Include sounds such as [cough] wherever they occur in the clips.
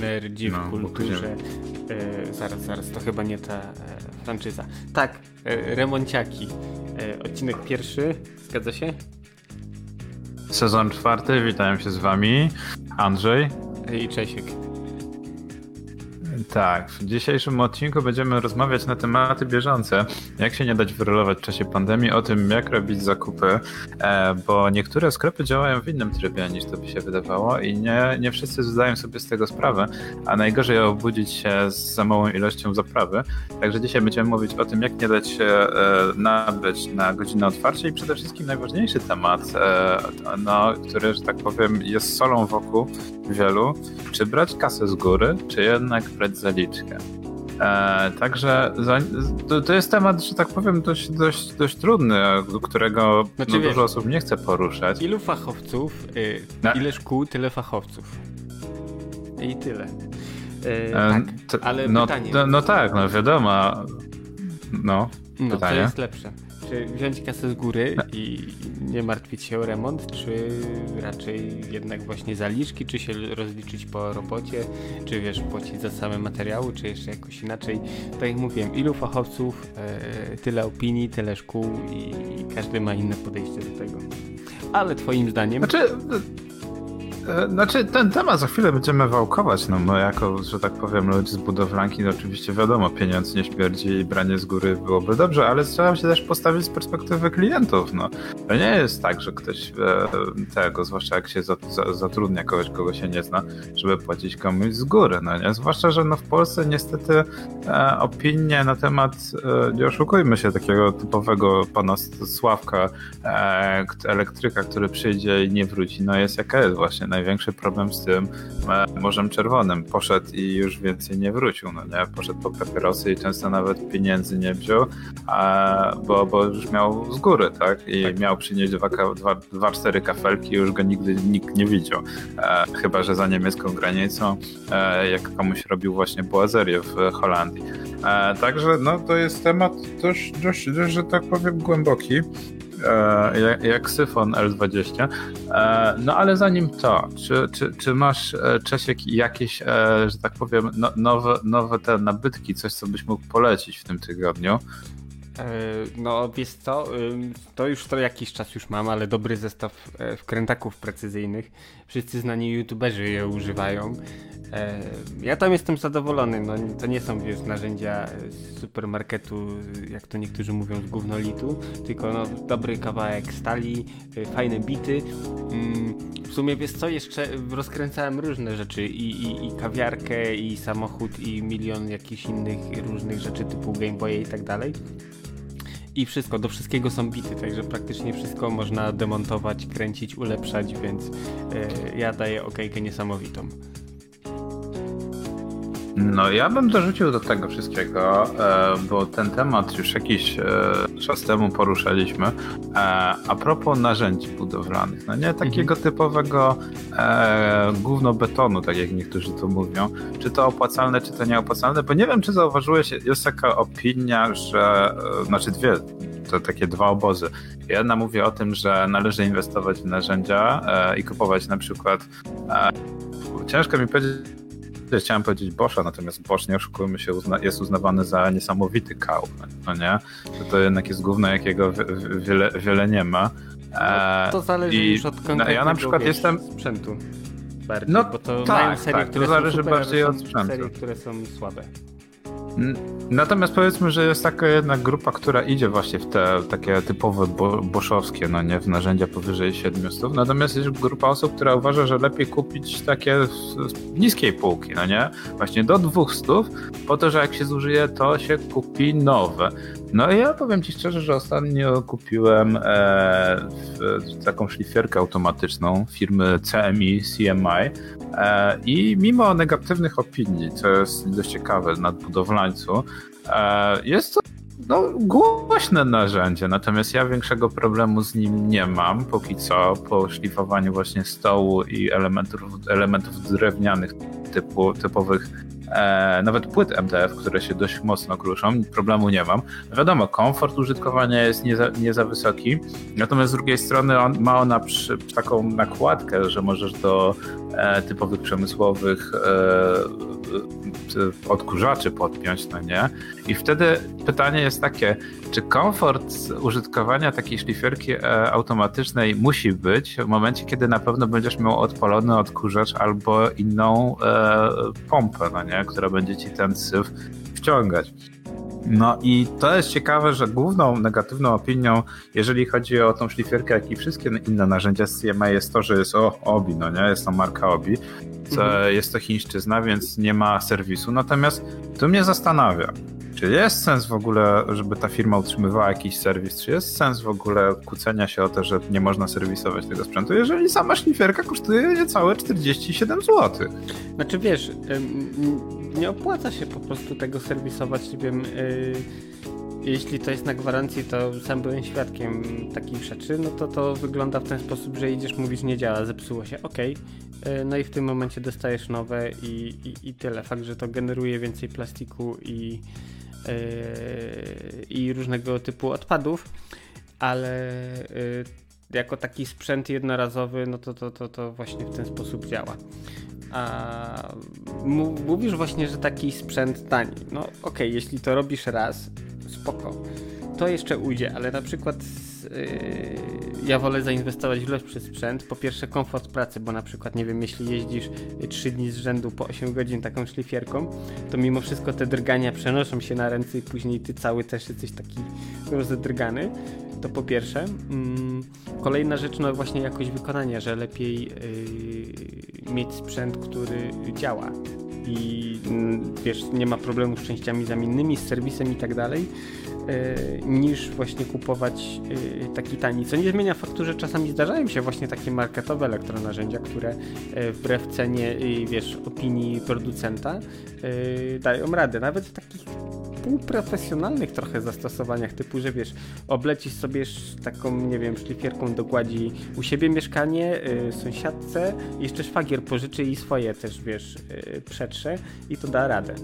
Nerdzi w No, kulturze. E, zaraz, zaraz, to chyba nie ta e, franczyza. Tak, e, Remonciaki. E, odcinek pierwszy, zgadza się? Sezon czwarty, witam się z wami. Andrzej. I Czesiek. Tak, w dzisiejszym odcinku będziemy rozmawiać na tematy bieżące. Jak się nie dać wyrelować w czasie pandemii, o tym jak robić zakupy, e, bo niektóre sklepy działają w innym trybie niż to by się wydawało i nie, nie wszyscy zdają sobie z tego sprawę, a najgorzej obudzić się z za małą ilością zaprawy. Także dzisiaj będziemy mówić o tym, jak nie dać się e, nabyć na godzinę otwarcia i przede wszystkim najważniejszy temat, e, no, który, że tak powiem, jest solą wokół wielu, czy brać kasę z góry, czy jednak brać zaliczkę. E, także za, to, to, jest temat, że tak powiem, dość, dość, dość trudny, którego znaczy, no, wiesz, dużo osób nie chce poruszać. Ilu fachowców, y, no. ile szkół, tyle fachowców. I tyle. Y, e, tak, ale no, pytanie. No, no, tak, no wiadomo. No, no pytanie. to jest lepsze czy wziąć kasę z góry i nie martwić się o remont, czy raczej jednak właśnie zaliczki, czy się rozliczyć po robocie, czy wiesz, płacić za same materiały, czy jeszcze jakoś inaczej. Tak jak mówiłem, ilu fachowców, e, tyle opinii, tyle szkół i, i każdy ma inne podejście do tego. Ale twoim zdaniem... Znaczy, znaczy, ten temat za chwilę będziemy wałkować, no bo jako, że tak powiem, ludzie z budowlanki, no oczywiście wiadomo, pieniądz nie śmierdzi i branie z góry byłoby dobrze, ale trzeba się też postawić z perspektywy klientów, no. To nie jest tak, że ktoś e, tego, zwłaszcza jak się zatrudnia kogoś, kogo się nie zna, żeby płacić komuś z góry, no nie? Zwłaszcza, że no w Polsce niestety e, opinie na temat, nie oszukujmy się, takiego typowego pana Sławka, elektryka, który przyjdzie i nie wróci, no jest jaka jest właśnie, największy problem z tym e, Morzem Czerwonym. Poszedł i już więcej nie wrócił, no nie? Poszedł po papierosy i często nawet pieniędzy nie wziął, a, bo, bo już miał z góry, tak? I tak. miał przynieść dwa, dwa, dwa, cztery kafelki i już go nigdy nikt nie widział. E, chyba, że za niemiecką granicą, e, jak komuś robił właśnie boazerię w Holandii. E, także no, to jest temat dość, dość, dość, że tak powiem, głęboki. E, jak, syfon L20. E, no ale zanim to, czy, czy, czy masz, e, Czesiek, jakieś, że tak powiem, no, nowe, nowe te nabytki, coś, co byś mógł polecić w tym tygodniu? No wiesz co, to już to jakiś czas już mam, ale dobry zestaw wkrętaków precyzyjnych. Wszyscy znani youtuberzy je używają. E, ja tam jestem zadowolony, no to nie są wiesz, narzędzia z supermarketu, jak to niektórzy mówią z gównolitu, tylko no, dobry kawałek stali, e, fajne bity. Mm, w sumie wiesz co, jeszcze rozkręcałem różne rzeczy i, i, i kawiarkę, i samochód, i milion jakichś innych różnych rzeczy typu Game Boy i tak dalej i wszystko, do wszystkiego są bity, także praktycznie wszystko można demontować, kręcić, ulepszać, więc yy, ja daję okejkę niesamowitą. No ja bym dorzucił do tego wszystkiego, e, bo ten temat już jakiś e, czas temu poruszaliśmy. E, a propos narzędzi budowlanych, no nie takiego mhm. typowego gówno betonu, tak jak niektórzy to mówią. Czy to opłacalne, czy to nieopłacalne, bo nie wiem, czy zauważyłeś, jest taka opinia, że, znaczy dwie, to takie dwa obozy. Jedna mówi o tym, że należy inwestować w narzędzia i kupować na przykład ciężko mi powiedzieć, chciałem powiedzieć Boscha, natomiast Bosch, nie oszukujmy się, uzna, jest uznawany za niesamowity kał, no nie? To, to jednak jest gówno, jakiego wiele, wiele nie ma. No, to zależy I, już od konkretnego no, ja na przykład jestem... sprzętu. Bardziej, no, bo to tak, mają serie, tak, które to zależy super, bardziej od sprzętu. serie, które są słabe. Natomiast powiedzmy, że jest taka jedna grupa, która idzie właśnie w te takie typowe bo boszowskie, no nie, w narzędzia powyżej 700. Natomiast jest grupa osób, która uważa, że lepiej kupić takie z niskiej półki, no nie? Właśnie do 200, po to, że jak się zużyje, to się kupi nowe. No ja powiem Ci szczerze, że ostatnio kupiłem e, taką szlifierkę automatyczną firmy CMI, CMI e, i mimo negatywnych opinii, co jest dość ciekawe nad budowlańcu, e, jest to no, głośne narzędzie, natomiast ja większego problemu z nim nie mam póki co po szlifowaniu właśnie stołu i elementów, elementów drewnianych typu, typowych e, nawet płyt MDF, które się dość mocno kruszą, problemu nie mam. Wiadomo, komfort użytkowania jest nie za, nie za wysoki, natomiast z drugiej strony on, ma ona przy, taką nakładkę, że możesz do e, typowych przemysłowych e, odkurzaczy podpiąć, no nie? I wtedy pytanie jest takie, czy komfort użytkowania takiej szlifierki e, automatycznej musi być w momencie, kiedy na pewno będziesz miał odpalony odkurzacz albo inną e, pompę, no nie? Która będzie ci ten syf wciągać. No i to jest ciekawe, że główną negatywną opinią, jeżeli chodzi o tą szlifierkę, jak i wszystkie inne narzędzia z CMA jest to, że jest o, Obi, no nie? Jest to marka Obi. Mhm. Jest to chińszczyzna, więc nie ma serwisu. Natomiast to mnie zastanawia, czy jest sens w ogóle, żeby ta firma utrzymywała jakiś serwis? Czy jest sens w ogóle kłócenia się o to, że nie można serwisować tego sprzętu, jeżeli sama szlifierka kosztuje niecałe 47 zł? Znaczy wiesz, nie opłaca się po prostu tego serwisować, nie wiem. Yy jeśli to jest na gwarancji, to sam byłem świadkiem takich rzeczy, no to to wygląda w ten sposób, że idziesz, mówisz nie działa, zepsuło się, ok. No i w tym momencie dostajesz nowe i, i, i tyle. Fakt, że to generuje więcej plastiku i, i różnego typu odpadów, ale yy, jako taki sprzęt jednorazowy, no to, to, to, to właśnie w ten sposób działa. A mówisz właśnie, że taki sprzęt tani. No okej, okay, jeśli to robisz raz, spoko. To jeszcze ujdzie, ale na przykład yy, ja wolę zainwestować w lepszy sprzęt. Po pierwsze komfort pracy, bo na przykład nie wiem, jeśli jeździsz 3 dni z rzędu po 8 godzin taką szlifierką, to mimo wszystko te drgania przenoszą się na ręce i później ty cały też jesteś taki rozedrgany. To po pierwsze. Mm, kolejna rzecz, no właśnie jakość wykonania, że lepiej yy, mieć sprzęt, który działa i mm, wiesz, nie ma problemu z częściami zamiennymi, z serwisem i tak dalej, niż właśnie kupować e, taki tani. Co nie zmienia faktu, że czasami zdarzają się właśnie takie marketowe elektronarzędzia, które e, wbrew cenie wiesz, opinii producenta dają radę. Nawet w takich półprofesjonalnych trochę zastosowaniach, typu, że wiesz, oblecisz sobie taką, nie wiem, szlifierką dokładzi u siebie mieszkanie, sąsiadce, jeszcze szwagier pożyczy i swoje też, wiesz, przetrze i to da radę.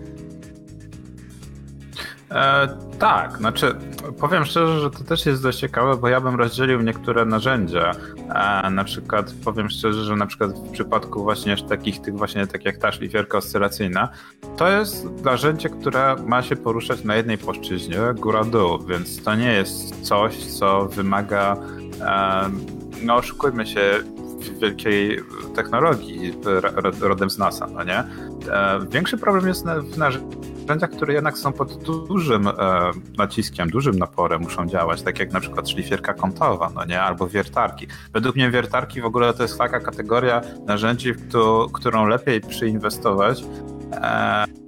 E, tak, znaczy powiem szczerze, że to też jest dość ciekawe, bo ja bym rozdzielił niektóre narzędzia. E, na przykład powiem szczerze, że na przykład w przypadku właśnie takich tych właśnie tak jak ta szlifierka oscylacyjna, to jest narzędzie, które ma się poruszać na jednej płaszczyźnie, góra-dół, więc to nie jest coś, co wymaga e, no oszukujmy się, wielkiej technologii rodem z NASA, no nie? E, większy problem jest w narzędziach, które jednak są pod dużym e, naciskiem, dużym naporem muszą działać, tak jak na przykład szlifierka kątowa, no nie? Albo wiertarki. Według mnie wiertarki w ogóle to jest taka kategoria narzędzi, którą lepiej przyinwestować e,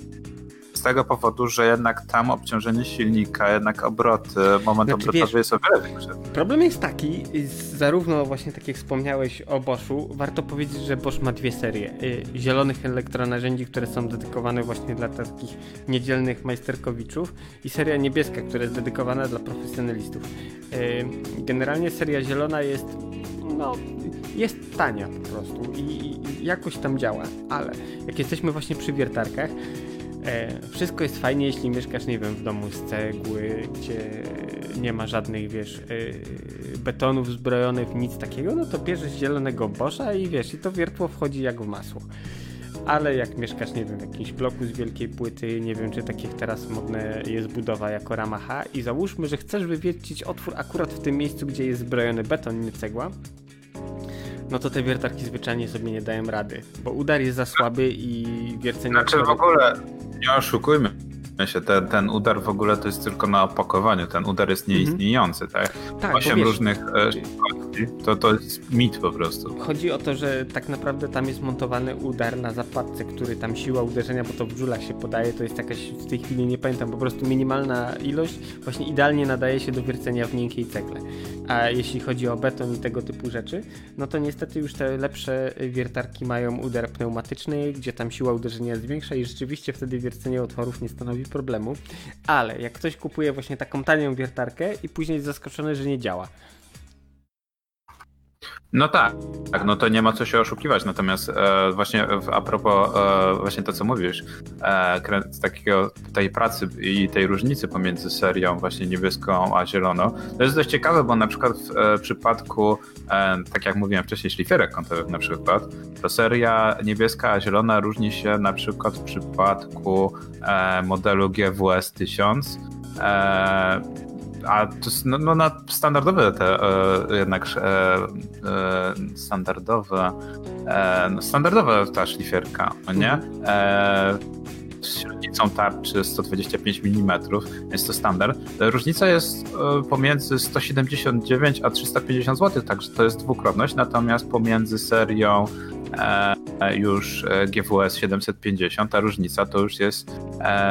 z tego powodu, że jednak tam obciążenie silnika, jednak obroty, moment znaczy, obrotowy wiesz, jest o wiele większy. Problem jest taki, zarówno właśnie tak jak wspomniałeś o Boschu, warto powiedzieć, że Bosch ma dwie serie y, zielonych elektronarzędzi, które są dedykowane właśnie dla takich niedzielnych majsterkowiczów i seria niebieska, która jest dedykowana dla profesjonalistów. Y, generalnie seria zielona jest no, jest tania po prostu i jakoś tam działa, ale jak jesteśmy właśnie przy wiertarkach, wszystko jest fajnie, jeśli mieszkasz, nie wiem, w domu z cegły, gdzie nie ma żadnych, wiesz, e, betonów zbrojonych, nic takiego, no to bierzesz zielonego bosza i wiesz, i to wiertło wchodzi jak w masło. Ale jak mieszkasz, nie wiem, w jakimś bloku z wielkiej płyty, nie wiem, czy tak jak teraz modne jest budowa jako rama H i załóżmy, że chcesz wywiercić otwór akurat w tym miejscu, gdzie jest zbrojony beton, nie cegła, no to te wiertarki zwyczajnie sobie nie dają rady, bo udar jest za słaby i wiercenie... Znaczy w ogóle nie oszukujmy się, ten, ten udar w ogóle to jest tylko na opakowaniu, ten udar jest mhm. nieistniejący, tak? tak? Osiem wiesz, różnych e, to, to jest mit po prostu. Chodzi o to, że tak naprawdę tam jest montowany udar na zapadce, który tam siła uderzenia, bo to w żulach się podaje, to jest jakaś, w tej chwili nie pamiętam, po prostu minimalna ilość, właśnie idealnie nadaje się do wiercenia w miękkiej cegle. A jeśli chodzi o beton i tego typu rzeczy, no to niestety już te lepsze wiertarki mają udar pneumatyczny, gdzie tam siła uderzenia jest większa i rzeczywiście wtedy wiercenie otworów nie stanowi problemu. Ale jak ktoś kupuje właśnie taką tanią wiertarkę i później jest zaskoczony, że nie działa, No tak, tak, no to nie ma co się oszukiwać, natomiast e, właśnie a propos e, właśnie to, co mówisz, e, takiego, tej pracy i tej różnicy pomiędzy serią właśnie niebieską a zieloną, to jest dość ciekawe, bo na przykład w e, przypadku, e, tak jak mówiłem wcześniej, szlifierek kątowych na przykład, to seria niebieska a zielona różni się na przykład w przypadku e, modelu GWS 1000 a to jest no, no na standardowe te e, jednak e, e, standardowe e, no, standardowa ta szlifierka, no nie? E, z średnicą tarczy 125 mm, jest to standard. Różnica jest e, pomiędzy 179 a 350 zł, także to jest dwukrotność, natomiast pomiędzy serią już GWS 750, ta różnica to już jest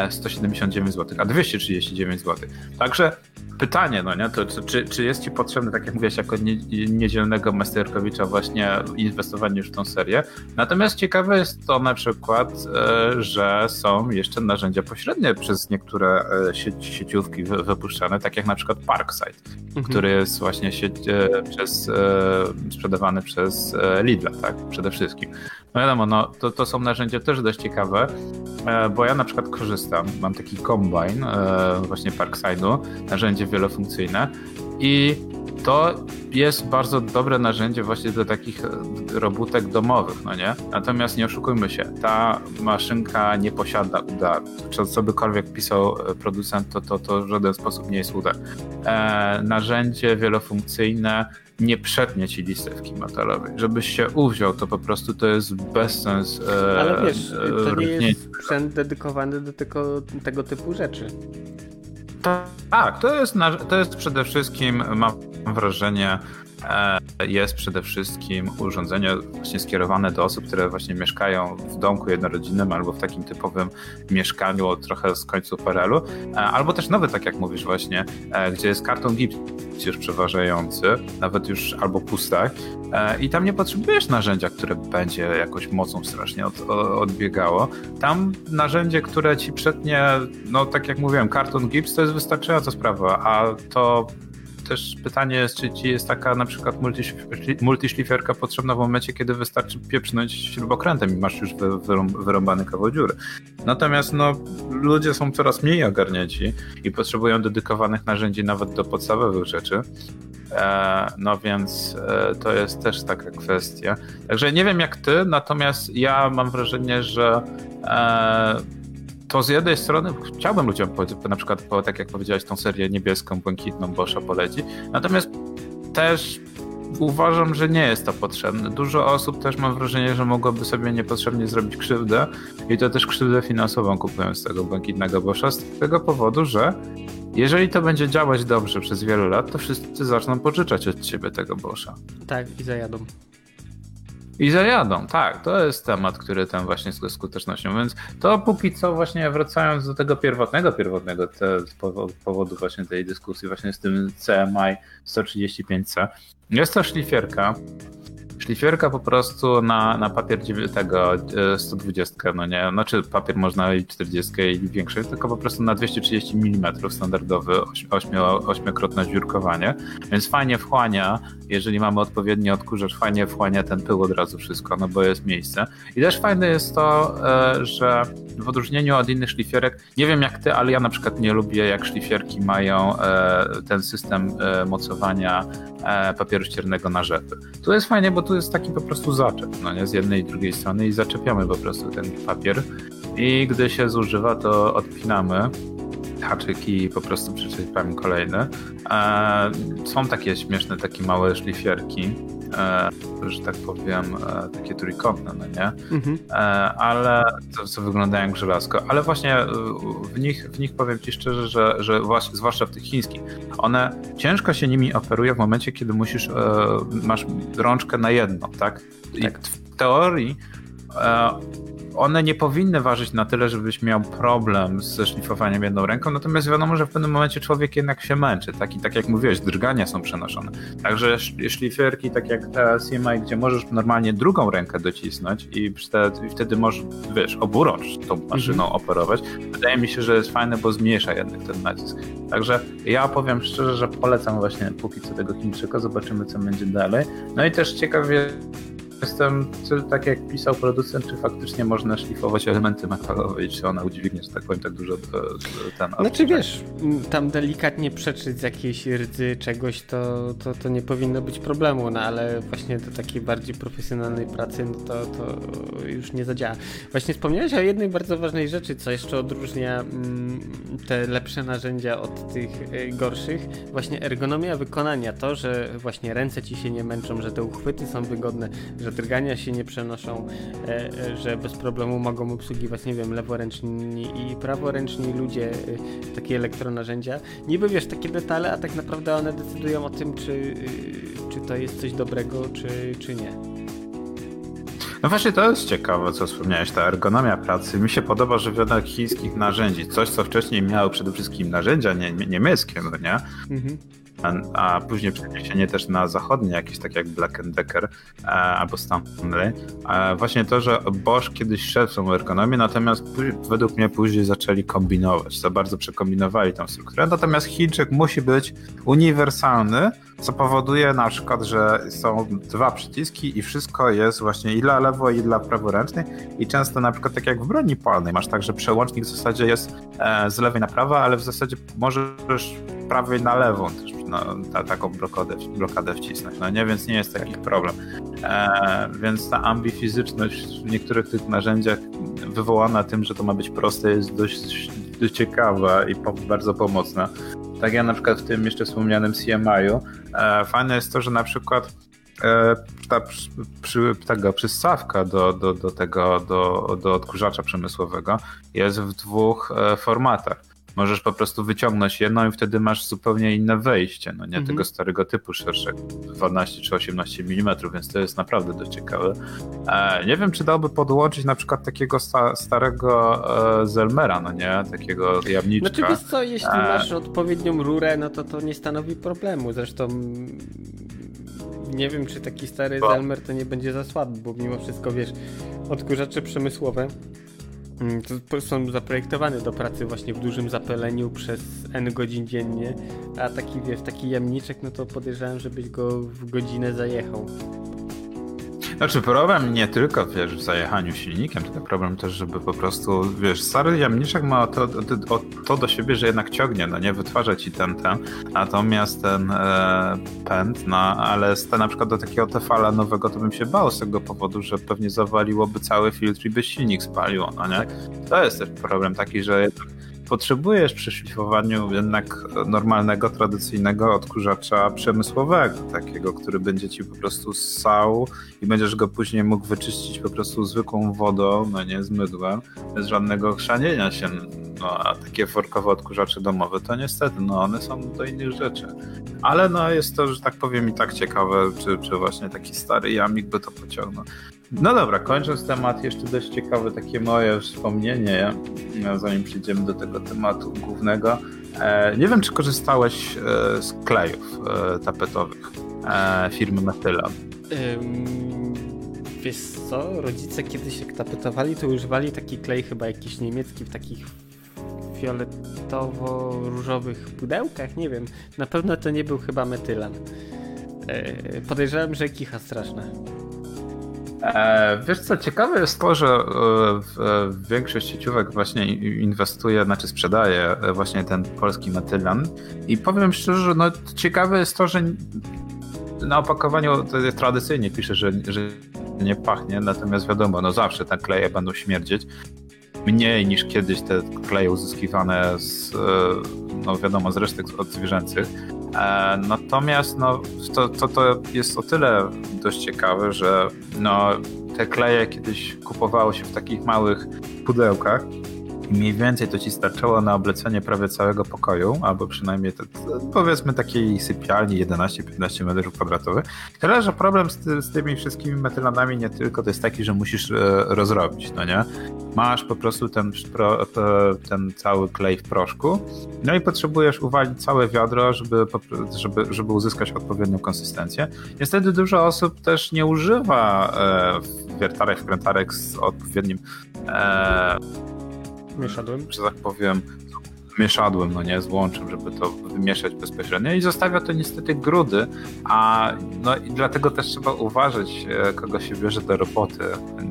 179 zł, a 239 zł. Także pytanie, no nie, to, czy, czy jest ci potrzebne, tak jak mówiłeś, jako nie, niedzielnego Masterkowicza właśnie inwestowanie już w tą serię. Natomiast ciekawe jest to na przykład, e, że są jeszcze narzędzia pośrednie przez niektóre sieci, sieciówki wypuszczane, tak jak na przykład Parkside, mhm. który jest właśnie sieć, przez, sprzedawany przez Lidla, tak, przede wszystkim. No wiadomo, no, to, to są narzędzia też dość ciekawe, e, bo ja na przykład korzystam, mam taki Combine, e, właśnie Parkside'u, narzędzie wielofunkcyjne i to jest bardzo dobre narzędzie właśnie do takich e, robótek domowych, no nie? Natomiast nie oszukujmy się, ta maszynka nie posiada udaru. Czy co bykolwiek pisał producent, to, to, to w żaden sposób nie jest udar. E, narzędzie wielofunkcyjne nie przetnie ci listewki metalowej. Żebyś się uwziął, to po prostu to jest bezsens. E, Ale wiesz, to nie jest sprzęt dedykowany do tego, tego typu rzeczy. Tak, to jest, to jest przede wszystkim, mam wrażenie, e, jest przede wszystkim urządzenie właśnie skierowane do osób, które właśnie mieszkają w domku jednorodzinnym albo w takim typowym mieszkaniu trochę z końców PRL-u, e, albo też nowy, tak jak mówisz właśnie, gdzie jest karton gips już przeważający, nawet już albo pustak e, i tam nie potrzebujesz narzędzia, które będzie jakoś mocą strasznie od, odbiegało. Tam narzędzie, które ci przetnie, no tak jak mówiłem, karton gips to jest wystarczająca sprawa, a to też pytanie jest, czy ci jest taka na przykład multiszlifierka potrzebna w momencie, kiedy wystarczy pieprznąć śrubokrętem i masz już wyrąbany kawał dziury. Natomiast no, ludzie są coraz mniej ogarnięci i potrzebują dedykowanych narzędzi nawet do podstawowych rzeczy. E, no więc e, to jest też taka kwestia. Także nie wiem jak ty, natomiast ja mam wrażenie, że e, to z jednej strony chciałbym ludziom, na przykład, po, tak jak powiedziałeś, tą serię niebieską, błękitną Boscha poleci, natomiast też uważam, że nie jest to potrzebne. Dużo osób też mam wrażenie, że mogłoby sobie niepotrzebnie zrobić krzywdę i to też krzywdę finansową kupując tego błękitnego Boscha z tego powodu, że jeżeli to będzie działać dobrze przez wiele lat, to wszyscy zaczną pożyczać od ciebie tego Boscha. Tak, i zajadą. I zajadą, tak, to jest temat, który tam właśnie z skutecznością, więc to póki co właśnie wracając do tego pierwotnego, pierwotnego te, powodu właśnie tej dyskusji właśnie z tym CMI 135C, jest to szlifierka, szlifierka po prostu na, na papier tego 120, e, no nie, znaczy papier można i 40 i większy, tylko po prostu na 230 mm standardowy, 8-krotne dziurkowanie, więc fajnie wchłania, jeżeli mamy odpowiedni odkurzacz, fajnie wchłania ten pył od razu wszystko, no bo jest miejsce. I też fajne jest to, e, że w odróżnieniu od innych szlifierek, nie wiem jak ty, ale ja na przykład nie lubię jak szlifierki mają e, ten system mocowania papieru ściernego na rzepy. Tu jest fajnie, bo tu jest taki po prostu zaczep, no nie, z jednej i drugiej strony i zaczepiamy po prostu ten papier. I gdy się zużywa, to odpinamy haczyki i po prostu przyczepiamy kolejne. E, są takie śmieszne, takie małe szlifierki, że tak powiem, e, takie trójkątne, no nie? Mhm. E, ale co, co wyglądają jak żelazko. Ale właśnie e, w nich, w nich powiem ci szczerze, że, że zwłaszcza w tych chińskich, one ciężko się nimi operuje w momencie, kiedy musisz, e, masz rączkę na jedno, tak? I tak. w teorii one nie powinny ważyć na tyle, żebyś miał problem ze szlifowaniem jedną ręką, natomiast wiadomo, że w pewnym momencie człowiek jednak się męczy. Tak, i tak jak mówiłeś, drgania są przenoszone. Także szlifierki, tak jak ta CMI, gdzie możesz normalnie drugą rękę docisnąć i wtedy możesz, wiesz, oburącz tą maszyną mhm. operować, wydaje mi się, że jest fajne, bo zmniejsza jednak ten nacisk. Także ja powiem szczerze, że polecam właśnie póki co tego Chińczyka, zobaczymy co będzie dalej. No i też ciekawie Jestem, tak jak pisał producent, czy faktycznie można szlifować elementy metalowe i czy ona udźwignie, że tak powiem, tak dużo e, ten... Znaczy wiesz, tam delikatnie przeczyć z jakiejś rdzy czegoś, to, to, to nie powinno być problemu, no ale właśnie do takiej bardziej profesjonalnej pracy, no to, to już nie zadziała. Właśnie wspomniałeś o jednej bardzo ważnej rzeczy, co jeszcze odróżnia te lepsze narzędzia od tych e, gorszych. Właśnie ergonomia wykonania, to, że właśnie ręce ci się nie męczą, że te uchwyty są wygodne, że że drgania się nie przenoszą, e, e, że bez problemu mogą obsługiwać, nie wiem, leworęczni i praworęczni ludzie e, takie elektronarzędzia. Niby wiesz, takie detale, a tak naprawdę one decydują o tym, czy, czy to jest coś dobrego, czy, czy nie. No właśnie to jest ciekawe, co wspomniałeś, ta ergonomia pracy. Mi się podoba, że wiele chińskich narzędzi, coś co wcześniej miało przede wszystkim narzędzia nie, niemieckie, no nie? Mhm a, później przeniesienie też na zachodnie, jakieś takie jak Black Decker e, albo Stanley. E, właśnie to, że Bosch kiedyś szedł w tą ergonomię, natomiast według mnie później zaczęli kombinować, za bardzo przekombinowali tą strukturę. Natomiast Chińczyk musi być uniwersalny, co powoduje na przykład, że są dwa przyciski i wszystko jest właśnie i dla lewo, i dla praworęcznej i często na przykład tak jak w broni palnej masz tak, że przełącznik w zasadzie jest e, z lewej na prawo, ale w zasadzie możesz prawej na lewą też no, ta, taką blokadę, blokadę wcisnąć, no nie, więc nie jest taki problem. E, więc ta ambifizyczność w niektórych tych narzędziach wywołana tym, że to ma być proste jest dość, dość ciekawa i po, bardzo pomocna. Tak ja na przykład w tym jeszcze wspomnianym CMI-u e, fajne jest to, że na przykład e, ta przy, tego przystawka do, do, do tego, do, do odkurzacza przemysłowego jest w dwóch e, formatach możesz po prostu wyciągnąć jedną i wtedy masz zupełnie inne wejście, no nie mhm. tego starego typu szerszego, 12 czy 18 mm, więc to jest naprawdę dość ciekawe. E, nie wiem, czy dałby podłączyć na przykład takiego sta starego e, Zelmera, no nie, takiego jamniczka. Znaczy wiesz co, jeśli e... masz odpowiednią rurę, no to to nie stanowi problemu, zresztą nie wiem, czy taki stary bo... Zelmer to nie będzie za słaby, bo mimo wszystko, wiesz, odkurzacze przemysłowe są zaprojektowane do pracy właśnie w dużym zapaleniu przez N godzin dziennie, a taki wiesz, taki jamniczek, no to podejrzewam, żebyś go w godzinę zajechał. Znaczy problem nie tylko wiesz, w zajechaniu silnikiem, tylko problem też, żeby po prostu, wiesz, stary jamniczek ma to, to, to do siebie, że jednak ciągnie, no nie, wytwarza ci ten, ten, natomiast ten e, pęd, no ale z te, na przykład do takiego Tefala nowego to bym się bał z tego powodu, że pewnie zawaliłoby cały filtr i by silnik spalił, no nie? Tak. To jest też problem taki, że jednak potrzebujesz przy szlifowaniu jednak normalnego, tradycyjnego odkurzacza przemysłowego, takiego, który będzie ci po prostu ssał i będziesz go później mógł wyczyścić po prostu zwykłą wodą, no nie z mydłem, bez żadnego chrzanienia się. No, a takie forkowe odkurzacze domowe to niestety, no one są do innych rzeczy. Ale no jest to, że tak powiem i tak ciekawe, czy, czy właśnie taki stary jamik by to pociągnął. No dobra, kończąc temat, jeszcze dość ciekawe takie moje wspomnienie, zanim przejdziemy do tego tematu głównego. E, nie wiem, czy korzystałeś e, z klejów e, tapetowych firmy Methyla. wiesz co, rodzice kiedyś jak tapetowali, to używali taki klej chyba jakiś niemiecki w takich fioletowo-różowych pudełkach, nie wiem. Na pewno to nie był chyba metylan. Podejrzewam, że kicha straszna. E, wiesz co, ciekawe jest to, że e, e, większość sieciówek właśnie inwestuje, znaczy sprzedaje właśnie ten polski metylan i powiem szczerze, że no, ciekawe jest to, że na opakowaniu tradycyjnie pisze, że, że nie pachnie, natomiast wiadomo, no zawsze te kleje będą śmierdzieć. Mniej niż kiedyś te kleje uzyskiwane z, no wiadomo, z resztek odzwierzęcych. E, natomiast no, to, to, to jest o tyle dość ciekawe, że no, te kleje kiedyś kupowało się w takich małych pudełkach i mniej więcej to ci starczyło na oblecenie prawie całego pokoju, albo przynajmniej powiedzmy takiej sypialni 11-15 metrów kwadratowych. Tyle, że problem z, ty, z, tymi wszystkimi metylanami nie tylko to jest taki, że musisz e, rozrobić, no nie? Masz po prostu ten, pro, ten cały klej w proszku, no i potrzebujesz uwalić całe wiadro, żeby, żeby, żeby uzyskać odpowiednią konsystencję. Niestety dużo osób też nie używa e, wiertarek, wkrętarek z odpowiednim e, mieszadłem, że tak powiem, mieszadłem, no nie, z łączem, żeby to wymieszać bezpośrednio i zostawia to niestety grudy, a no i dlatego też trzeba uważać, e, kogo się bierze do roboty,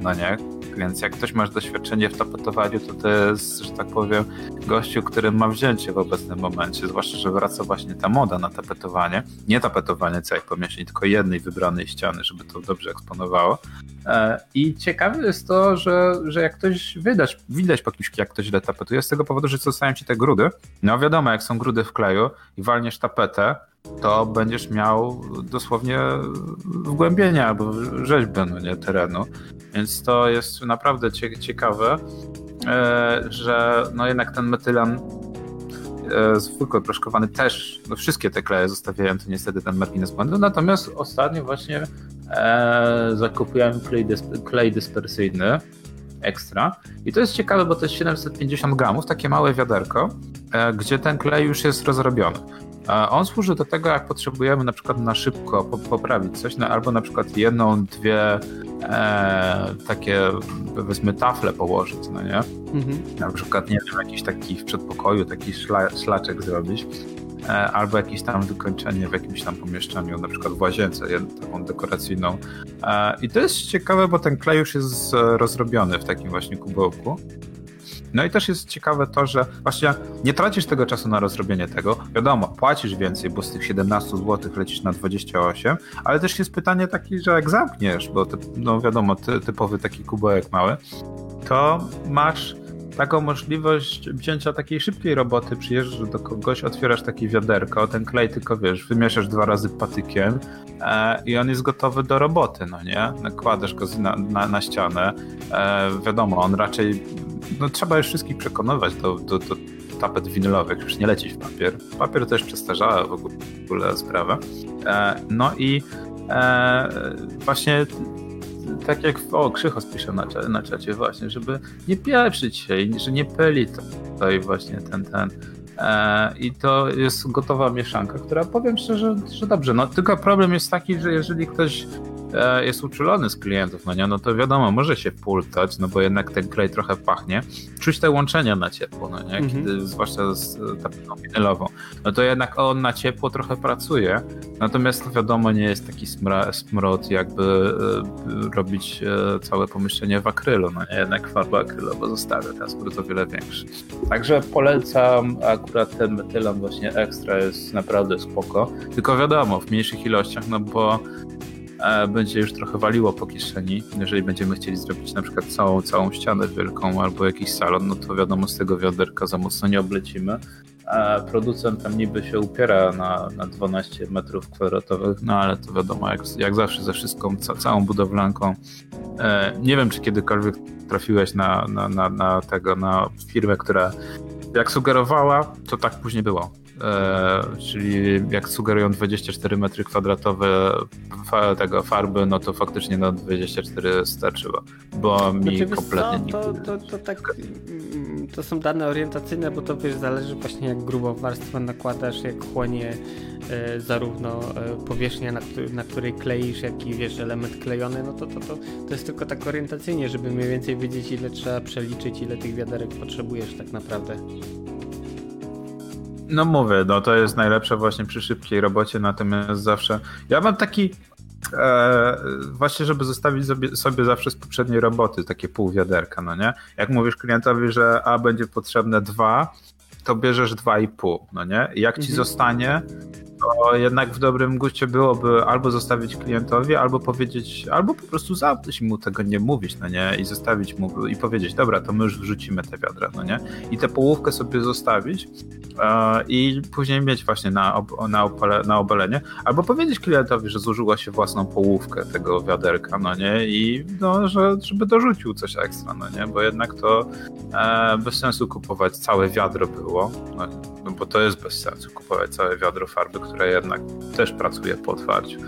no nie, więc jak ktoś masz doświadczenie w tapetowaniu, to to jest, że tak powiem, gościu, który ma wzięcie w obecnym momencie, zwłaszcza, że wraca właśnie ta moda na tapetowanie, nie tapetowanie całej pomieszczeń, tylko jednej wybranej ściany, żeby to dobrze eksponowało. E, I ciekawe jest to, że, że jak ktoś widać, widać po kimś, jak ktoś źle tapetuje, z tego powodu, że zostają ci te grudy. No wiadomo, jak są grudy w kleju i walniesz tapetę, to będziesz miał dosłownie wgłębienie albo rzeźbę no nie, terenu. Więc to jest naprawdę ciekawe, e, że no jednak ten metylan e, zwykły, proszkowany też, no wszystkie te kleje zostawiają to niestety ten margines błędu, natomiast ostatnio właśnie e, zakupujemy klej, dysp klej dyspersyjny ekstra i to jest ciekawe, bo to jest 750 gramów, takie małe wiaderko, e, gdzie ten klej już jest rozrobiony. On służy do tego, jak potrzebujemy na przykład na szybko poprawić coś, no, albo na przykład jedną, dwie e, takie powiedzmy tafle położyć, no nie? Mhm. Na przykład, nie wiem, jakiś taki w przedpokoju, taki szla, szlaczek zrobić, e, albo jakieś tam wykończenie w jakimś tam pomieszczeniu, na przykład w łazience, taką dekoracyjną. E, I to jest ciekawe, bo ten klej już jest rozrobiony w takim właśnie kubełku. No i też jest ciekawe to, że właśnie nie tracisz tego czasu na rozrobienie tego. Wiadomo, płacisz więcej, bo z tych 17 zł lecisz na 28, ale też jest pytanie takie, że jak zamkniesz, bo ty, no wiadomo, ty, typowy taki kubełek mały, to masz taką możliwość wzięcia takiej szybkiej roboty, przyjeżdżasz do kogoś, otwierasz takie wiaderko, ten klej tylko wiesz, wymieszasz dwa razy patykiem e, i on jest gotowy do roboty, no nie? Nakładasz go na, na, na ścianę, e, wiadomo, on raczej no, trzeba już wszystkich przekonywać do, do, do tapet winylowych, już nie lecieć w papier. Papier też przestarzała w ogóle sprawa. E, no i e, właśnie tak jak o, Krzychos pisze na, na czacie właśnie, żeby nie pieprzyć się i że nie pyli to, to i właśnie ten, ten. E, I to jest gotowa mieszanka, która powiem szczerze, że dobrze. No tylko problem jest taki, że jeżeli ktoś jest uczulony z klientów, no nie, no to wiadomo, może się pultać, no bo jednak ten klej trochę pachnie. Czuć te łączenia na ciepło, no nie, kiedy, mm -hmm. zwłaszcza z tapetą winylową. No to jednak on na ciepło trochę pracuje, natomiast wiadomo, nie jest taki smra, smrot, jakby e, robić e, całe pomieszczenie w akrylu, no nie, jednak farba akrylowa zostawia ten smród o wiele większy. Także polecam akurat ten metylan właśnie ekstra jest naprawdę spoko, tylko wiadomo, w mniejszych ilościach, no bo będzie już trochę waliło po kieszeni. Jeżeli będziemy chcieli zrobić na przykład całą, całą ścianę wielką albo jakiś salon, no to wiadomo, z tego wiaderka za mocno nie oblecimy. A producent tam niby się upiera na, na 12 metrów kwadratowych, no ale to wiadomo, jak, jak zawsze ze wszystką, ca, całą budowlanką. E, nie wiem, czy kiedykolwiek trafiłeś na, na, na, na tego, na firmę, która jak sugerowała, to tak później było. E, czyli jak sugerują 24 metry kwadratowe fa tego farby, no to faktycznie na 24 starczyło, bo mi znaczy, kompletnie co, to, to, to, tak, mm, to są dane orientacyjne, bo to wiesz, zależy właśnie jak grubą warstwę nakładasz, jak chłonie e, zarówno e, powierzchnia, na, na, której kleisz, jak i wiesz, element klejony, no to, to, to, to jest tylko tak orientacyjnie, żeby mniej więcej wiedzieć ile trzeba przeliczyć, ile tych wiaderek potrzebujesz tak naprawdę. No mówię, no to jest najlepsze właśnie przy szybkiej robocie, natomiast zawsze. Ja mam taki. E, właśnie, żeby zostawić sobie, sobie, zawsze z poprzedniej roboty takie pół wiaderka, no nie? Jak mówisz klientowi, że A będzie potrzebne dwa, to bierzesz dwa i pół, no nie? I jak ci mhm. zostanie, to jednak w dobrym guście byłoby albo zostawić klientowi, albo powiedzieć, albo po prostu zamknąć mu tego nie mówić, no nie, i zostawić mu i powiedzieć, dobra, to my już wrzucimy te wiadra, no nie, i tę połówkę sobie zostawić e, i później mieć właśnie na, ob, na, opale, na obalenie, albo powiedzieć klientowi, że zużyła się własną połówkę tego wiaderka, no nie, i no, że, żeby dorzucił coś ekstra, no nie, bo jednak to e, bez sensu kupować całe wiadro było, no, no bo to jest bez sensu kupować całe wiadro farby, które jednak też pracuje po otwarciu.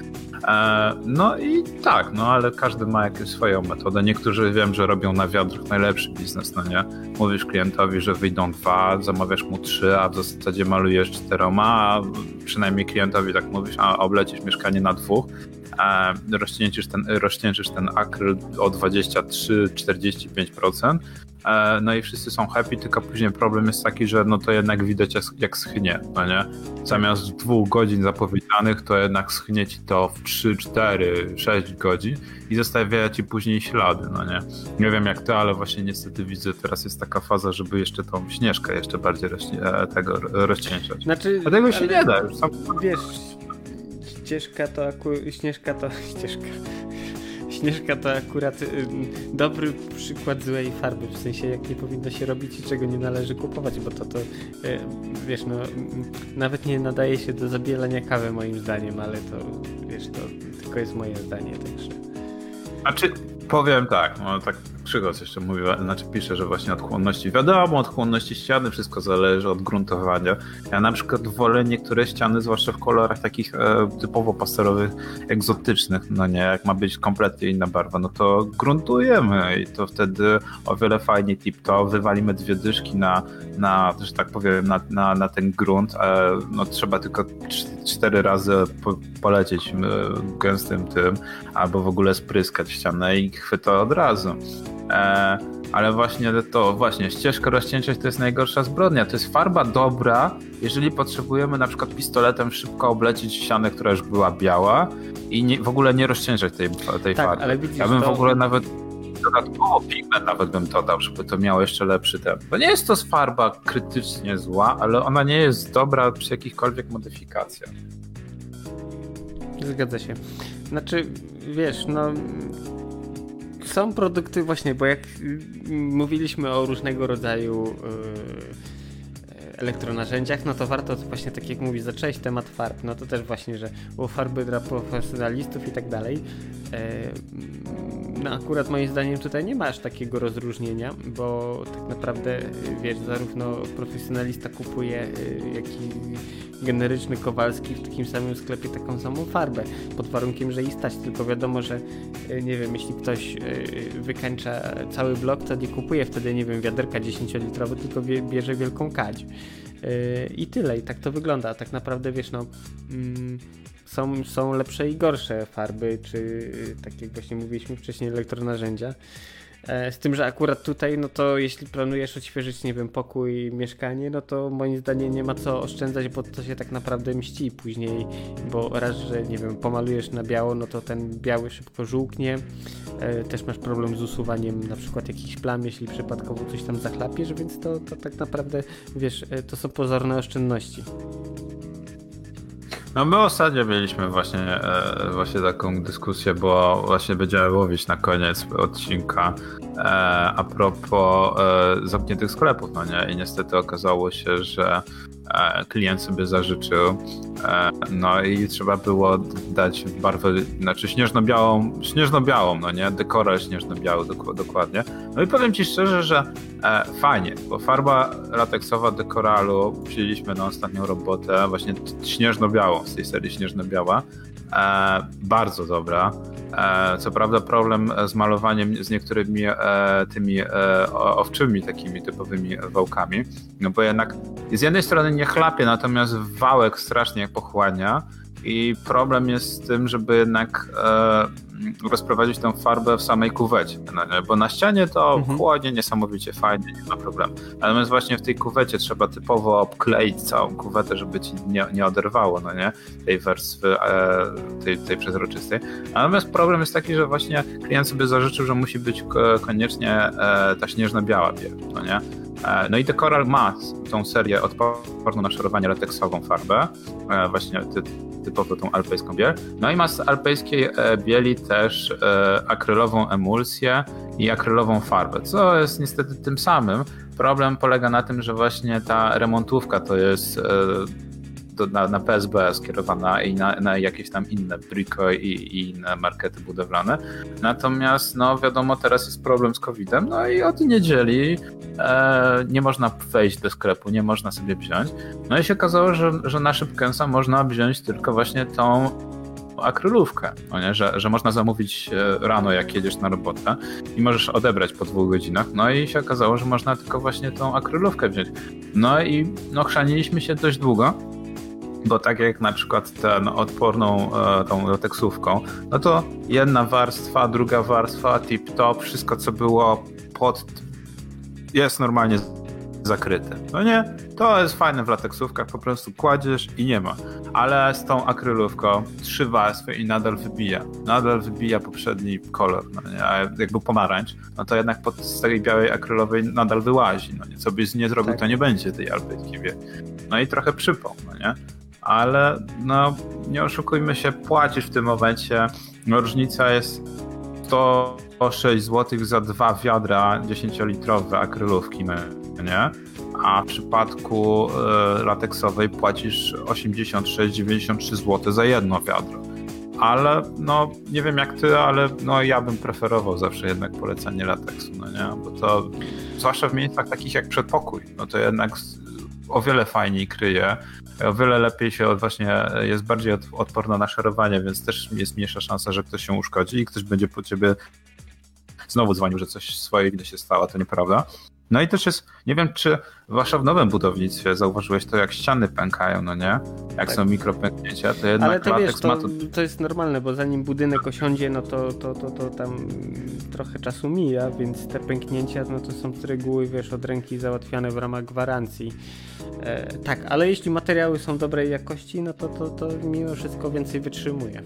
E, no i tak, no ale każdy ma jakąś swoją metodę. Niektórzy wiem, że robią na wiadrach najlepszy biznes, no nie? Mówisz klientowi, że wyjdą dwa, zamawiasz mu trzy, a w zasadzie malujesz czteroma, a przynajmniej klientowi tak mówisz, a oblecisz mieszkanie na dwóch, e, rozcieńczysz ten, rozcieńczysz ten akryl o 23-45%, E, no i wszyscy są happy, tylko później problem jest taki, że no to jednak widać jak schnie, no nie? Zamiast dwóch godzin zapowiedzianych, to jednak schnie ci to w 3, 4, 6 godzin i zostawia ci później ślady, no nie? Nie wiem jak ty, ale właśnie niestety widzę, teraz jest taka faza, żeby jeszcze tą śnieżkę jeszcze bardziej rośnie, e, tego rozcieńczać. Znaczy, A tego się nie da. Już sam... Wiesz, ścieżka to akurat, śnieżka to [laughs] ścieżka Śnieżka to akurat dobry przykład złej farby, w sensie jak nie powinno się robić i czego nie należy kupować, bo to to, y, wiesz, no nawet nie nadaje się do zabielania kawy moim zdaniem, ale to, wiesz, to tylko jest moje zdanie, także. A czy powiem tak, no tak Krzychos jeszcze mówi, znaczy pisze, że właśnie odchłonności, wiadomo, odchłonności ściany, wszystko zależy od gruntowania. Ja na przykład wolę niektóre ściany, zwłaszcza w kolorach takich e, typowo pasterowych, egzotycznych, no nie, jak ma być kompletnie inna barwa, no to gruntujemy i to wtedy o wiele fajniej tip-to, wywalimy dwie dyszki na, na że tak powiem, na, na, na ten grunt, e, no trzeba tylko cztery razy po, polecieć e, gęstym tym, albo w ogóle spryskać ścianę i chwyta od razu. E, ale właśnie to, właśnie, ścieżka rozcięcia to jest najgorsza zbrodnia. To jest farba dobra, jeżeli potrzebujemy na przykład pistoletem szybko oblecić ścianę, która już była biała i nie, w ogóle nie rozciężać tej, tej tak, farby. Ale widzisz, ja bym to... w ogóle nawet dodatkowo pigment nawet bym dodał, żeby to miało jeszcze lepszy ten. Bo nie jest to farba krytycznie zła, ale ona nie jest dobra przy jakichkolwiek modyfikacjach. Zgadza się. Znaczy, wiesz, no są produkty właśnie, bo jak mówiliśmy o różnego rodzaju yy, elektronarzędziach, no to warto właśnie tak jak mówi, zacząć temat farb, no to też właśnie, że było farby dla profesjonalistów i tak dalej. Yy, no akurat moim zdaniem tutaj nie ma aż takiego rozróżnienia, bo tak naprawdę wiesz, zarówno profesjonalista kupuje, yy, jak i generyczny Kowalski w takim samym sklepie taką samą farbę, pod warunkiem, że i stać, tylko wiadomo, że e, nie wiem, jeśli ktoś e, wykańcza cały blok, to nie kupuje wtedy, nie wiem, wiaderka 10-litrowe, tylko bierze wielką kadź. I tyle, i tak to wygląda. Tak naprawdę, wiesz, no... Mm, są, są lepsze i gorsze farby, czy tak jak właśnie mówiliśmy wcześniej, elektronarzędzia. E, z tym, że akurat tutaj, no to jeśli planujesz odświeżyć, nie wiem, pokój, mieszkanie, no to moim zdaniem nie ma co oszczędzać, bo to się tak naprawdę mści później, bo raz, że nie wiem, pomalujesz na biało, no to ten biały szybko żółknie, e, też masz problem z usuwaniem na przykład jakichś plam, jeśli przypadkowo coś tam zachlapiesz, więc to, to tak naprawdę, wiesz, e, to są pozorne oszczędności. No my ostatnio mieliśmy właśnie, e, właśnie taką dyskusję, bo właśnie będziemy mówić na koniec odcinka e, a propos e, zamkniętych sklepów, no nie? I niestety okazało się, że klient sobie zażyczył. E, no i trzeba było dać barwę, znaczy śnieżno-białą, śnieżno-białą, no nie, dekorę śnieżno-biały dokładnie. No i powiem Ci szczerze, że e, fajnie, bo farba lateksowa dekoralu wzięliśmy na ostatnią robotę, właśnie śnieżno-białą z tej serii śnieżno-biała. E, bardzo dobra. E, co prawda problem z malowaniem z niektórymi e, tymi owczymi takimi typowymi wałkami, no bo jednak z jednej strony nie chlapie, natomiast wałek strasznie pochłania i problem jest z tym, żeby jednak e, rozprowadzić tę farbę w samej kuwecie. No, bo na ścianie to mhm. chłodnie, niesamowicie fajnie, nie ma problemu. Natomiast właśnie w tej kuwecie trzeba typowo obkleić całą kuwetę, żeby ci nie, nie oderwało no nie? tej warstwy, e, tej, tej przezroczystej. Natomiast problem jest taki, że właśnie klient sobie zażyczył, że musi być koniecznie e, ta śnieżna-biała biel, no nie? E, no i Decoral ma tą serię odporną na szorowanie lateksową farbę, e, właśnie ty, typowo tą alpejską biel. No i ma z alpejskiej e, bieli też akrylową emulsję i akrylową farbę, co jest niestety tym samym. Problem polega na tym, że właśnie ta remontówka to jest do, na, na PSB skierowana i na, na jakieś tam inne Brico i, i inne markety budowlane. Natomiast, no wiadomo, teraz jest problem z COVID-em, no i od niedzieli e, nie można wejść do sklepu, nie można sobie wziąć. No i się okazało, że, że na szybkęsa można wziąć tylko właśnie tą akrylówkę, no nie? Że, że można zamówić e, rano, jak jedziesz na robotę i możesz odebrać po dwóch godzinach. No i się okazało, że można tylko właśnie tą akrylówkę wziąć. No i no, chrzaniliśmy się dość długo, bo tak jak na przykład ten odporną e, tą lateksówką, no to jedna warstwa, druga warstwa, tip-top, wszystko co było pod jest normalnie zakryte. No nie, to jest fajne w lateksówkach, po prostu kładziesz i nie ma. Ale z tą akrylówką trzy warstwy i nadal wybija. Nadal wybija poprzedni kolor, no nie? A jak był pomarańcz, no to jednak pod z tej białej akrylowej nadal wyłazi. No nie? Co byś nie zrobił, tak. to nie będzie tej alpejskiej No i trochę przypał, no nie? Ale no nie oszukujmy się, płacisz w tym momencie. No, różnica jest 106 zł za dwa wiadra 10-litrowe akrylówki, no, nie? A w przypadku y, lateksowej płacisz 86-93 zł za jedno wiadro. Ale no nie wiem jak ty, ale no ja bym preferował zawsze jednak polecenie lateksu, no nie? Bo to zwłaszcza w miejscach takich jak przedpokój, no to jednak o wiele fajniej kryje o wiele lepiej się właśnie jest bardziej odporna na szerowanie, więc też jest mniejsza szansa, że ktoś się uszkodzi i ktoś będzie po ciebie znowu dzwonił, że coś swojej winy się stało, to nieprawda. No i też jest, nie wiem, czy wasza w nowym budownictwie zauważyłeś to, jak ściany pękają, no nie? Jak tak. są mikropęknięcia, to jednak Ale to wiesz, to, to... to jest normalne, bo zanim budynek osiądzie, no to, to, to, to tam trochę czasu mija, więc te pęknięcia, no to są z reguły, wiesz, od ręki załatwiane w ramach gwarancji. E, tak, ale jeśli materiały są dobrej jakości, no to, to, to mimo wszystko więcej wytrzymuje.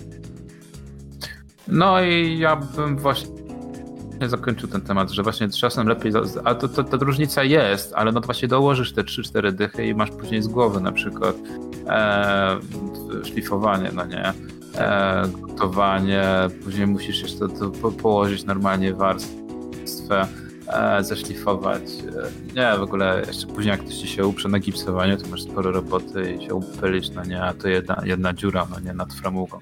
No i ja bym właśnie zakończył ten temat, że właśnie czasem lepiej, a to, to, ta różnica jest, ale no to właśnie dołożysz te 3-4 dychy i masz później z głowy na przykład e, szlifowanie, no nie, e, gotowanie, później musisz jeszcze to, to położyć normalnie warstwę, e, zeszlifować. E, nie, w ogóle jeszcze później jak ktoś ci się uprze na gipsowaniu, to masz sporo roboty i się upylić, no nie, a to jedna, jedna dziura, no nie, nad framugą.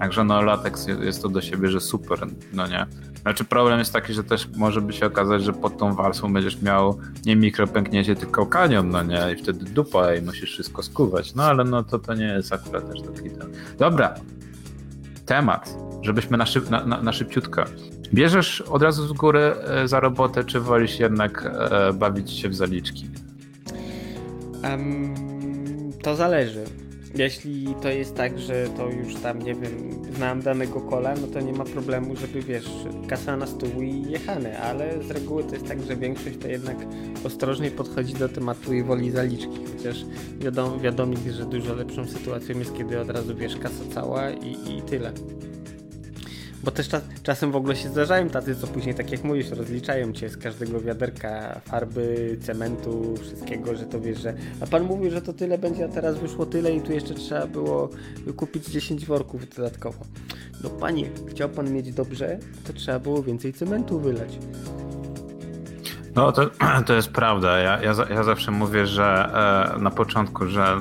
Także no lateks jest to do siebie, że super, no nie. Znaczy problem jest taki, że też może by się okazać, że pod tą warstwą będziesz miał nie mikropęknięcie, tylko kanion, no nie, i wtedy dupa i musisz wszystko skuwać. No ale no to, to nie jest akurat też taki ten. Dobra, temat, żebyśmy na, szyb, na, na, na szybciutko. Bierzesz od razu z góry e, za robotę, czy wolisz jednak e, bawić się w zaliczki? Um, to zależy. Jeśli to jest tak, że to już tam, nie wiem, znam danego kola, no to nie ma problemu, żeby, wiesz, kasa na stół i jechane, ale z reguły to jest tak, że większość to jednak ostrożniej podchodzi do tematu i woli zaliczki, chociaż wiadomo, wiadomo że dużo lepszą sytuacją jest, kiedy od razu, wiesz, kasa cała i, i tyle. Bo też czas, czasem w ogóle się zdarzają tacy, co później, tak jak mówisz, rozliczają cię z każdego wiaderka farby, cementu, wszystkiego, że to wiesz, że a pan mówił, że to tyle będzie, a teraz wyszło tyle i tu jeszcze trzeba było kupić 10 worków dodatkowo. No panie, chciał pan mieć dobrze, to trzeba było więcej cementu wylać. No to, [clears throat] to jest prawda. Ja, ja, ja zawsze mówię, że e, na początku, że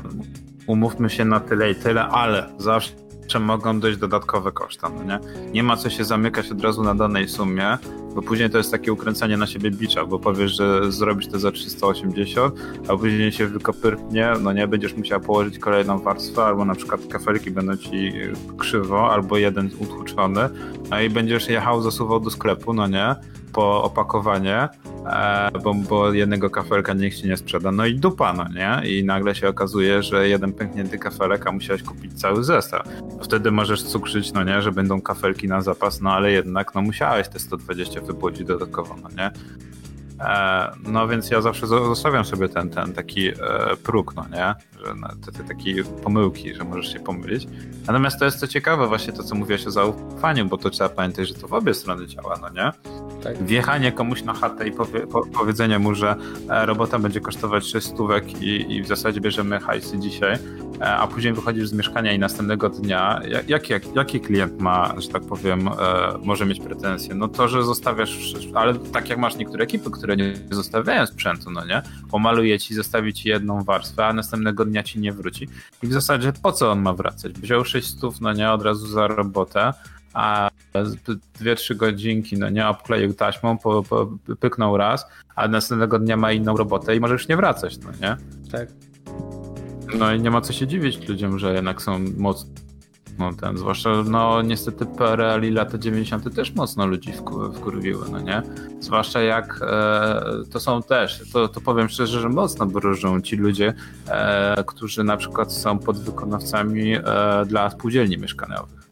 umówmy się na tyle i tyle, ale zawsze jeszcze mogą dojść dodatkowe koszta, no nie? Nie ma co się zamykać od razu na danej sumie, bo później to jest takie ukręcanie na siebie bicza, bo powiesz, że zrobisz to za 380, a później się tylko pyrknie, no nie, będziesz musiał położyć kolejną warstwę, albo na przykład kafelki będą ci krzywo, albo jeden utłuczony, no i będziesz jechał, zasuwał do sklepu, no nie, po opakowanie, e, bo, bo jednego kafelka nikt ci nie sprzeda, no i dupa, no nie? I nagle się okazuje, że jeden pęknięty kafelek, a musiałeś kupić cały zestaw. Wtedy możesz cukrzyć, no nie, że będą kafelki na zapas, no ale jednak, no musiałeś te 120 wypłacić dodatkowo, no nie? E, no więc ja zawsze zostawiam sobie ten, ten taki e, próg, no nie? Że te, te takie pomyłki, że możesz się pomylić. Natomiast to jest co ciekawe, właśnie to, co mówiłeś o zaufaniu, bo to trzeba pamiętać, że to w obie strony działa, no nie? Tak. wjechanie komuś na chatę i powie, po, powiedzenie mu, że e, robota będzie kosztować 6 stówek i, i w zasadzie bierzemy hajsy dzisiaj, e, a później wychodzisz z mieszkania i następnego dnia, jak, jak, jaki klient ma, że tak powiem, e, może mieć pretensje? No to, że zostawiasz, ale tak jak masz niektóre ekipy, które nie zostawiają sprzętu, no nie? Pomaluje ci, zostawi ci jedną warstwę, a następnego dnia ci nie wróci. I w zasadzie po co on ma wracać? Wziął 6 stów, no nie, od razu za robotę, a dwie, trzy godzinki, no nie, obkleił taśmą, po, po, pyknął raz, a następnego dnia ma inną robotę i może już nie wracać, no nie? Tak. No i nie ma co się dziwić ludziom, że jednak są mocno no ten, zwłaszcza, no niestety PRL i lata 90. też mocno ludzi wkurwiły, no nie? Zwłaszcza jak e, to są też, to, to powiem szczerze, że mocno brożą ci ludzie, e, którzy na przykład są podwykonawcami e, dla spółdzielni mieszkaniowych.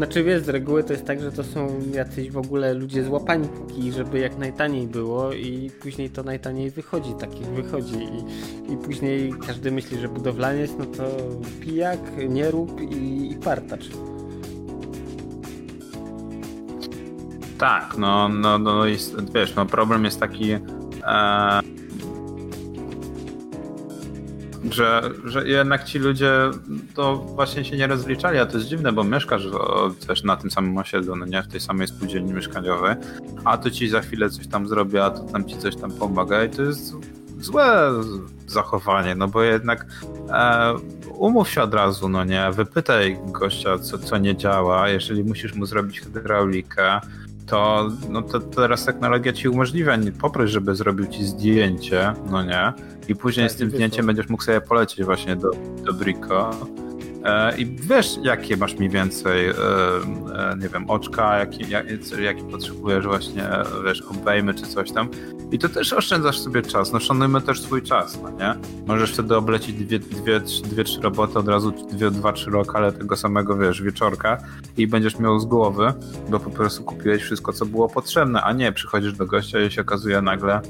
Znaczy wiesz, z reguły to jest tak, że to są jacyś w ogóle ludzie złapani póki, żeby jak najtaniej było i później to najtaniej wychodzi, takich wychodzi i, i później każdy myśli, że budowlaniec, no to pijak, nie rób i, i partacz. Tak, no, no, no jest, wiesz, no problem jest taki, e, że, że jednak ci ludzie to właśnie się nie rozliczali, a to jest dziwne, bo mieszkasz też na tym samym osiedlu, no nie w tej samej spółdzielni mieszkaniowej, a to ci za chwilę coś tam zrobi, a to tam ci coś tam pomaga i to jest złe zachowanie, no bo jednak e, umów się od razu, no nie, wypytaj gościa, co, co nie działa, jeżeli musisz mu zrobić hydraulikę, to, no to teraz technologia ci umożliwia, poproś, żeby zrobił ci zdjęcie, no nie, i później tak, z tym zdjęciem będziesz mógł sobie polecieć właśnie do, do Brico. E, I wiesz, jakie masz mniej więcej, e, e, nie wiem, oczka, jakie jaki potrzebujesz właśnie, wiesz, obejmy czy coś tam. I to też oszczędzasz sobie czas. No szanujmy też swój czas, no nie? Możesz wtedy oblecić dwie, dwie, dwie trzy roboty, od razu dwie, dwa, trzy lokale tego samego, wiesz, wieczorka i będziesz miał z głowy, bo po prostu kupiłeś wszystko, co było potrzebne, a nie przychodzisz do gościa i się okazuje nagle,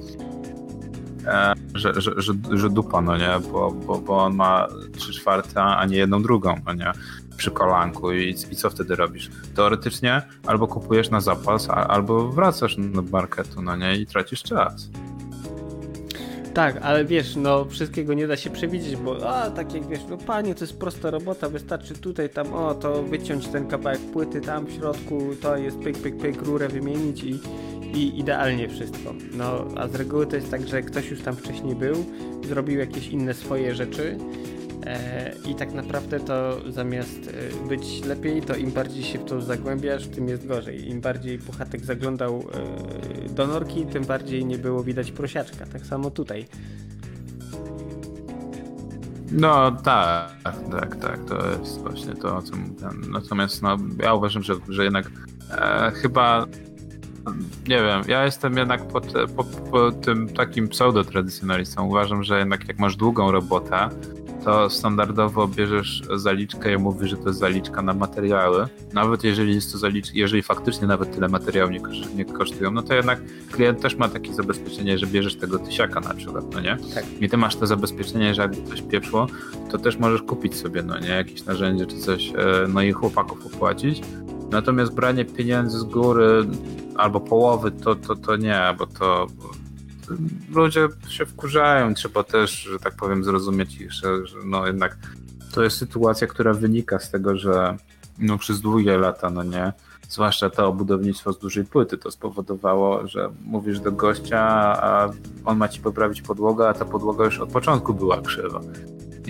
że, że, że, że dupa, no nie, bo, bo, bo on ma trzy czwarte, a nie jedną drugą, no nie, przy kolanku i, i co wtedy robisz? Teoretycznie albo kupujesz na zapas, albo wracasz do marketu, no nie, i tracisz czas. Tak, ale wiesz, no wszystkiego nie da się przewidzieć, bo a tak jak wiesz, no panie, to jest prosta robota, wystarczy tutaj, tam, o, to wyciąć ten kawałek płyty tam w środku, to jest pyk, pyk, pyk, rurę wymienić i, i idealnie wszystko. No, a z reguły to jest tak, że ktoś już tam wcześniej był, zrobił jakieś inne swoje rzeczy e, i tak naprawdę to zamiast e, być lepiej, to im bardziej się w to zagłębiasz, tym jest gorzej. Im bardziej Puchatek zaglądał e, do norki, tym bardziej nie było widać prosiaczka. Tak samo tutaj. No tak, tak, tak, to jest właśnie to, o czym Natomiast no, ja uważam, że, że jednak e, chyba nie wiem, ja jestem jednak po, po, po tym takim pseudo-tradycjonalistą. Uważam, że jednak jak masz długą robotę, to standardowo bierzesz zaliczkę i mówisz, że to jest zaliczka na materiały. Nawet jeżeli jest to zaliczka, jeżeli faktycznie nawet tyle materiałów nie, nie kosztują, no to jednak klient też ma takie zabezpieczenie, że bierzesz tego tysiaka na przykład, no nie? Tak. I ty masz to zabezpieczenie, że jakby coś pieprzło, to też możesz kupić sobie, no nie? Jakieś narzędzie czy coś, e, no i chłopaków opłacić. Natomiast branie pieniędzy z góry albo połowy, to, to, to nie, bo to ludzie się wkurzają. Trzeba też, że tak powiem, zrozumieć ich, że, że no jednak to jest sytuacja, która wynika z tego, że no przez długie lata, no nie, zwłaszcza to budownictwo z dużej płyty, to spowodowało, że mówisz do gościa, a on ma ci poprawić podłogę, a ta podłoga już od początku była krzywa.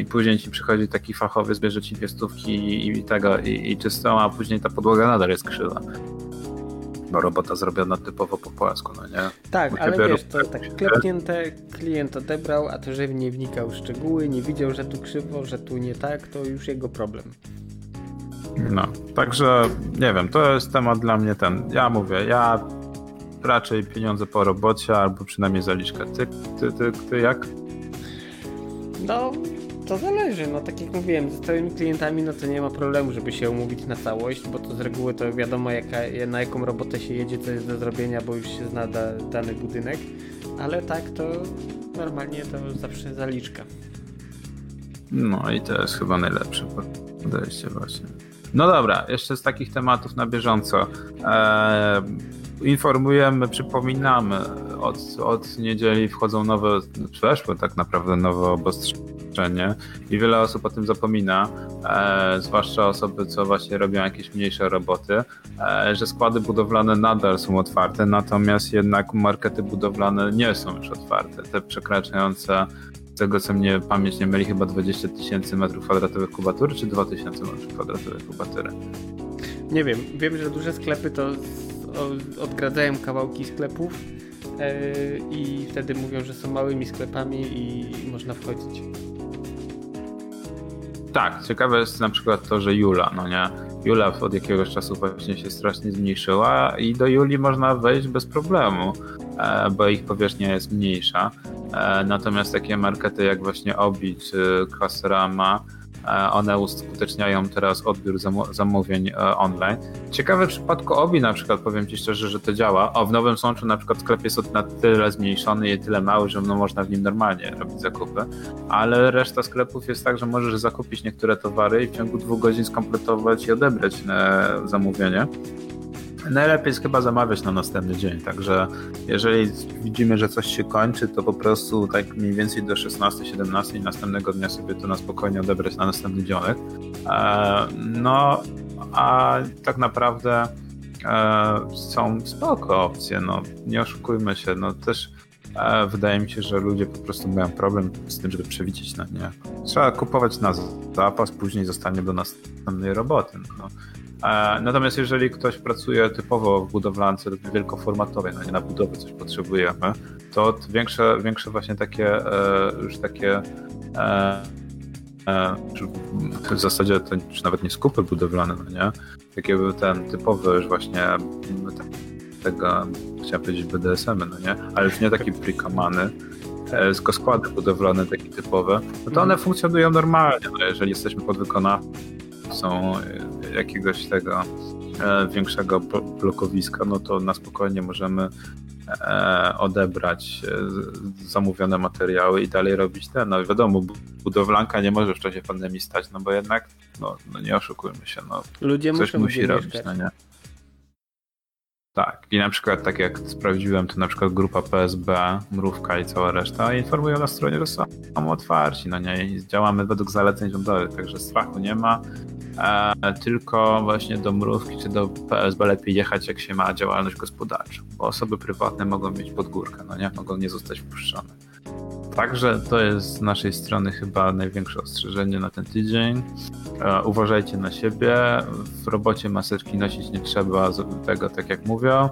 I później ci przychodzi taki fachowiec, bierze ci dwie stówki i, tego, i, i a później ta podłoga nadal jest krzywa no, robota zrobiona typowo po polsku, no nie? Tak, ale wiesz, to tak klepnięte, klient odebrał, a to, że nie wnikał w szczegóły, nie widział, że tu krzywo, że tu nie tak, to już jego problem. No, także nie wiem, to jest temat dla mnie ten, ja mówię, ja raczej pieniądze po robocie, albo przynajmniej zaliczkę. Ty, ty, ty, ty jak? No, to zależy, no tak jak mówiłem, z całymi klientami no to nie ma problemu, żeby się umówić na całość, bo to z reguły to wiadomo jaka, na jaką robotę się jedzie, co jest do zrobienia, bo już się zna da, dany budynek, ale tak to normalnie to zawsze zaliczka. No i to jest chyba najlepsze podejście właśnie. No dobra, jeszcze z takich tematów na bieżąco. Eee, informujemy, przypominamy. Od, od niedzieli wchodzą nowe, przeszły tak naprawdę nowe obostrzenie i wiele osób o tym zapomina, e, zwłaszcza osoby, co właśnie robią jakieś mniejsze roboty, e, że składy budowlane nadal są otwarte, natomiast jednak markety budowlane nie są już otwarte. Te przekraczające tego co mnie pamięć nie myli, chyba 20 tysięcy metrów kwadratowych kubatury, czy 2000 metrów kwadratowych kubatury? Nie wiem. Wiem, że duże sklepy to odgradzają kawałki sklepów yy, i wtedy mówią, że są małymi sklepami i można wchodzić. Tak, ciekawe jest na przykład to, że Jula, no nie? Jula od jakiegoś czasu właśnie się strasznie zmniejszyła i do Juli można wejść bez problemu, e, bo ich powierzchnia jest mniejsza. E, natomiast takie markety jak właśnie Obi czy Castorama E, one uskuteczniają teraz odbiór zamówień e, online. Ciekawe w przypadku Obi na przykład, powiem Ci szczerze, że to działa. O, w Nowym Sączu na przykład sklep jest na tyle zmniejszony i tyle mały, że no, można w nim normalnie robić zakupy, ale reszta sklepów jest tak, że możesz zakupić niektóre towary i w ciągu dwóch godzin skompletować i odebrać e, zamówienie. Najlepiej jest chyba zamawiać na następny dzień, także jeżeli widzimy, że coś się kończy, to po prostu tak mniej więcej do 16-17 i następnego dnia sobie to na spokojnie odebrać na następny dzionek. E, no, a tak naprawdę e, są spoko opcje, no nie oszukujmy się, no też e, wydaje mi się, że ludzie po prostu mają problem z tym, żeby przewidzieć na nie. Trzeba kupować na zapas, później zostanie do następnej roboty. No. E, natomiast jeżeli ktoś pracuje typowo w budowlance wielkoformatowej, no nie na budowę coś potrzebujemy, to większe, większe właśnie takie e, już takie e, w zasadzie to już nawet nie skupy budowlane, no nie? Takie były ten typowy już właśnie tego, chciałem powiedzieć BDSM, no nie? Ale już nie taki prikamany, tylko składy budowlane takie typowe, no to one funkcjonują normalnie, no jeżeli jesteśmy podwykonawcą jakiegoś tego e, większego blokowiska, no to na spokojnie możemy e, odebrać e, zamówione materiały i dalej robić ten. No wiadomo, budowlanka nie może w czasie pandemii stać, no bo jednak, no, no nie oszukujmy się, no Ludzie coś musi robić, no nie? Tak, i na przykład tak jak sprawdziłem, to na przykład grupa PSB, Mrówka i cała reszta informują na stronie, że są otwarci, no nie, działamy według zaleceń rządowych, także strachu nie ma, e, tylko właśnie do Mrówki czy do PSB lepiej jechać, jak się ma działalność gospodarczą, bo osoby prywatne mogą mieć podgórkę, no nie, mogą nie zostać wpuszczone. Także to jest z naszej strony chyba największe ostrzeżenie na ten tydzień. E, uważajcie na siebie. W robocie maseczki nosić nie trzeba tego, tak jak mówią,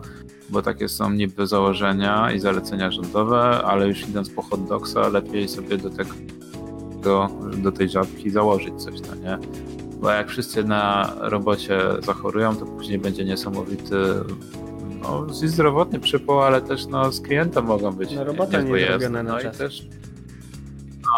bo takie są niby założenia i zalecenia rządowe, ale już idąc po hot dogsa, lepiej sobie do tego do, do tej żabki założyć coś, no nie? Bo jak wszyscy na robocie zachorują, to później będzie niesamowity no, zdrowotny przypał, ale też no, z klientem mogą być no, robota nie zrobiona na no czas. też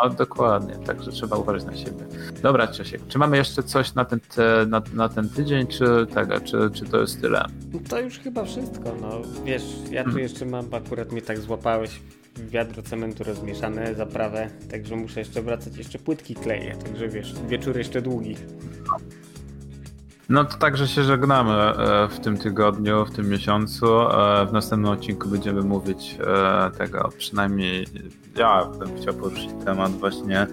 no, dokładnie, także trzeba uważać na siebie. Dobra, Czesiek, czy mamy jeszcze coś na ten, te, na, na ten tydzień, czy tego, czy, czy to jest tyle? To już chyba wszystko, no wiesz, ja tu hmm. jeszcze mam, akurat mnie tak złapałeś, wiadro cementu rozmieszane, zaprawę, także muszę jeszcze wracać, jeszcze płytki kleję, także wiesz, wieczór jeszcze długi. No to także się żegnamy e, w tym tygodniu, w tym miesiącu. E, w następnym odcinku będziemy mówić e, tego, przynajmniej ja bym chciał poruszyć temat właśnie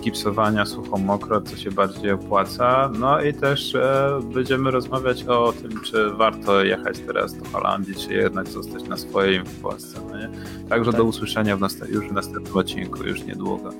gipsowania sucho-mokro, co się bardziej opłaca. No i też będziemy rozmawiać o tym, czy warto jechać teraz do Holandii, czy jednak zostać na swoim w Polsce. No? Także tak. do usłyszenia w już w następnym odcinku, już niedługo.